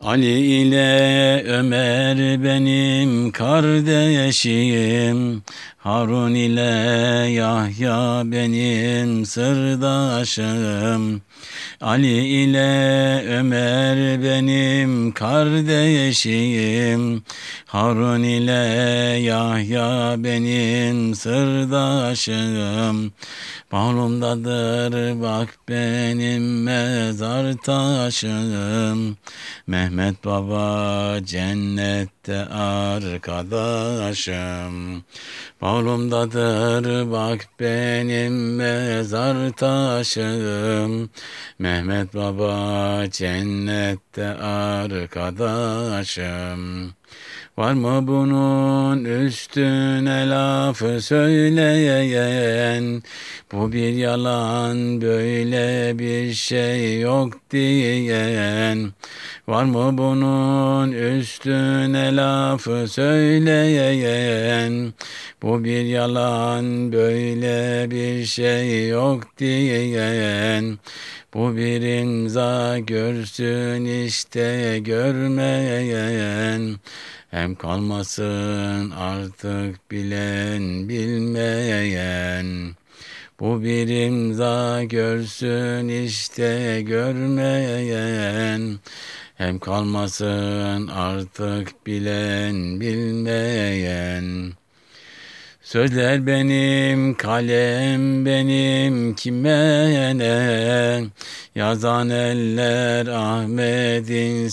Ali ile Ömer benim kardeşim, Harun ile Yahya benim sırdaşım. Ali ile Ömer benim kardeşim, Harun ile Yahya benim sırdaşım. Bağrımdadır bak benim mezar taşım. Mehmet Baba cennette arkadaşım. Bağrımdadır bak benim mezar taşım. Mehmet Baba cennette arkadaşım. Var mı bunun üstüne lafı söyleyen? Bu bir yalan böyle bir şey yok diyen. Var mı bunun üstüne lafı söyleyen? Bu bir yalan böyle bir şey yok diyen. Bu bir imza görsün işte görmeyen. Hem kalmasın artık bilen bilmeyen. Bu bir imza görsün işte görmeyen. Hem kalmasın artık bilen bilmeyen. Sözler benim, kalem benim, kime ne? Yazan eller Ahmet'in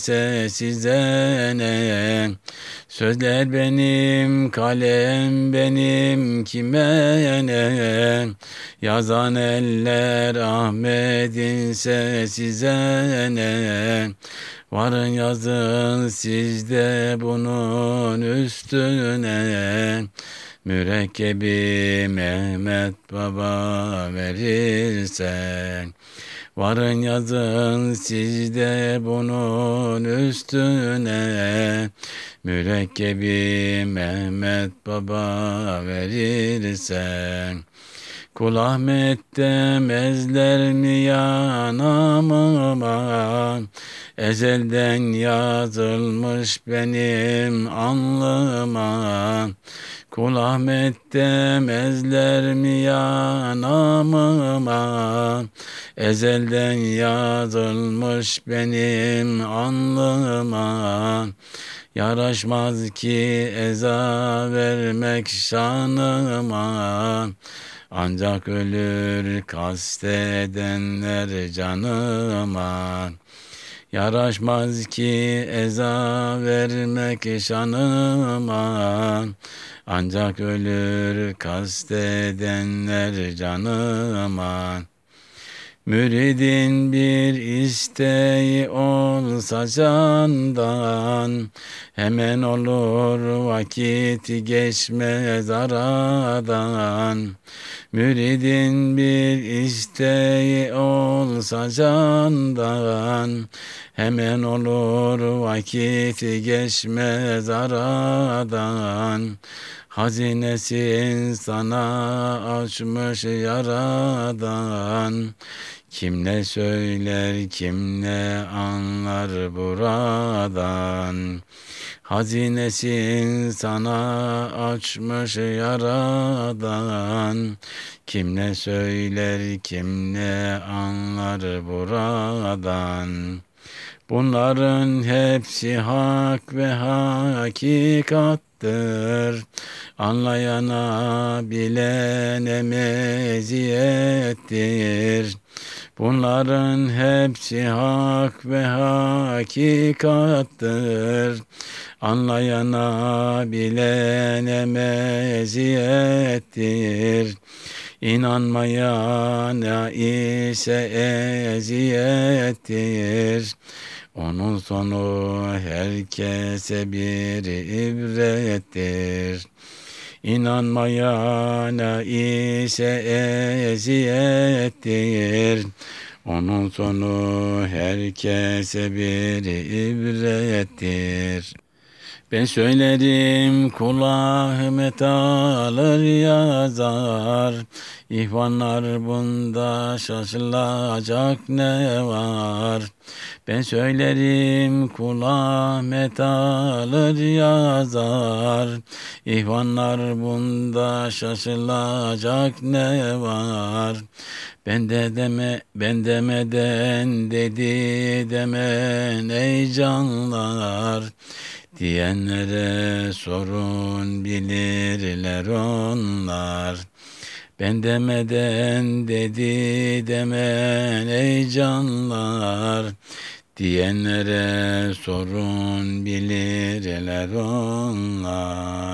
size ne? Sözler benim, kalem benim, kime ne? Yazan eller Ahmet'in size ne? Varın yazın sizde bunun üstüne. Mürekkebi Mehmet Baba verirsen Varın yazın sizde bunun üstüne. Mürekkebi Mehmet Baba verirsen Kul Ahmet demezler mi yanamama? Ezelden yazılmış benim anlıma Kul Ahmet demezler mi yanamıma Ezelden yazılmış benim anlıma Yaraşmaz ki eza vermek şanıma. Ancak ölür kastedenler canıma Yaraşmaz ki eza vermek şanıma. Ancak ölür kastedenler canıma Müridin bir isteği olsa candan Hemen olur vakit geçmez aradan. Müridin bir isteği olsa candan Hemen olur vakit geçmez aradan. Hazinesi insana açmış yaradan kim ne söyler kim ne anlar buradan Hazinesi insana açmış yaradan Kim ne söyler kim ne anlar buradan Bunların hepsi hak ve hakikattır. Anlayana bilene meziyettir. Bunların hepsi hak ve hakikattır. Anlayana bilene meziyettir. İnanmayana ise eziyettir. Onun sonu herkese bir ibrettir. İnanmayana ise eziyettir. Onun sonu herkese bir ibrettir. Ben söylerim kula alır yazar. İhvanlar bunda şaşılacak ne var? Ben söylerim kula alır yazar. İhvanlar bunda şaşılacak ne var? Ben de deme, ben demeden dedi demen ey canlar Diyenlere sorun bilirler onlar. Ben demeden dedi demen ey canlar. Diyenlere sorun bilirler onlar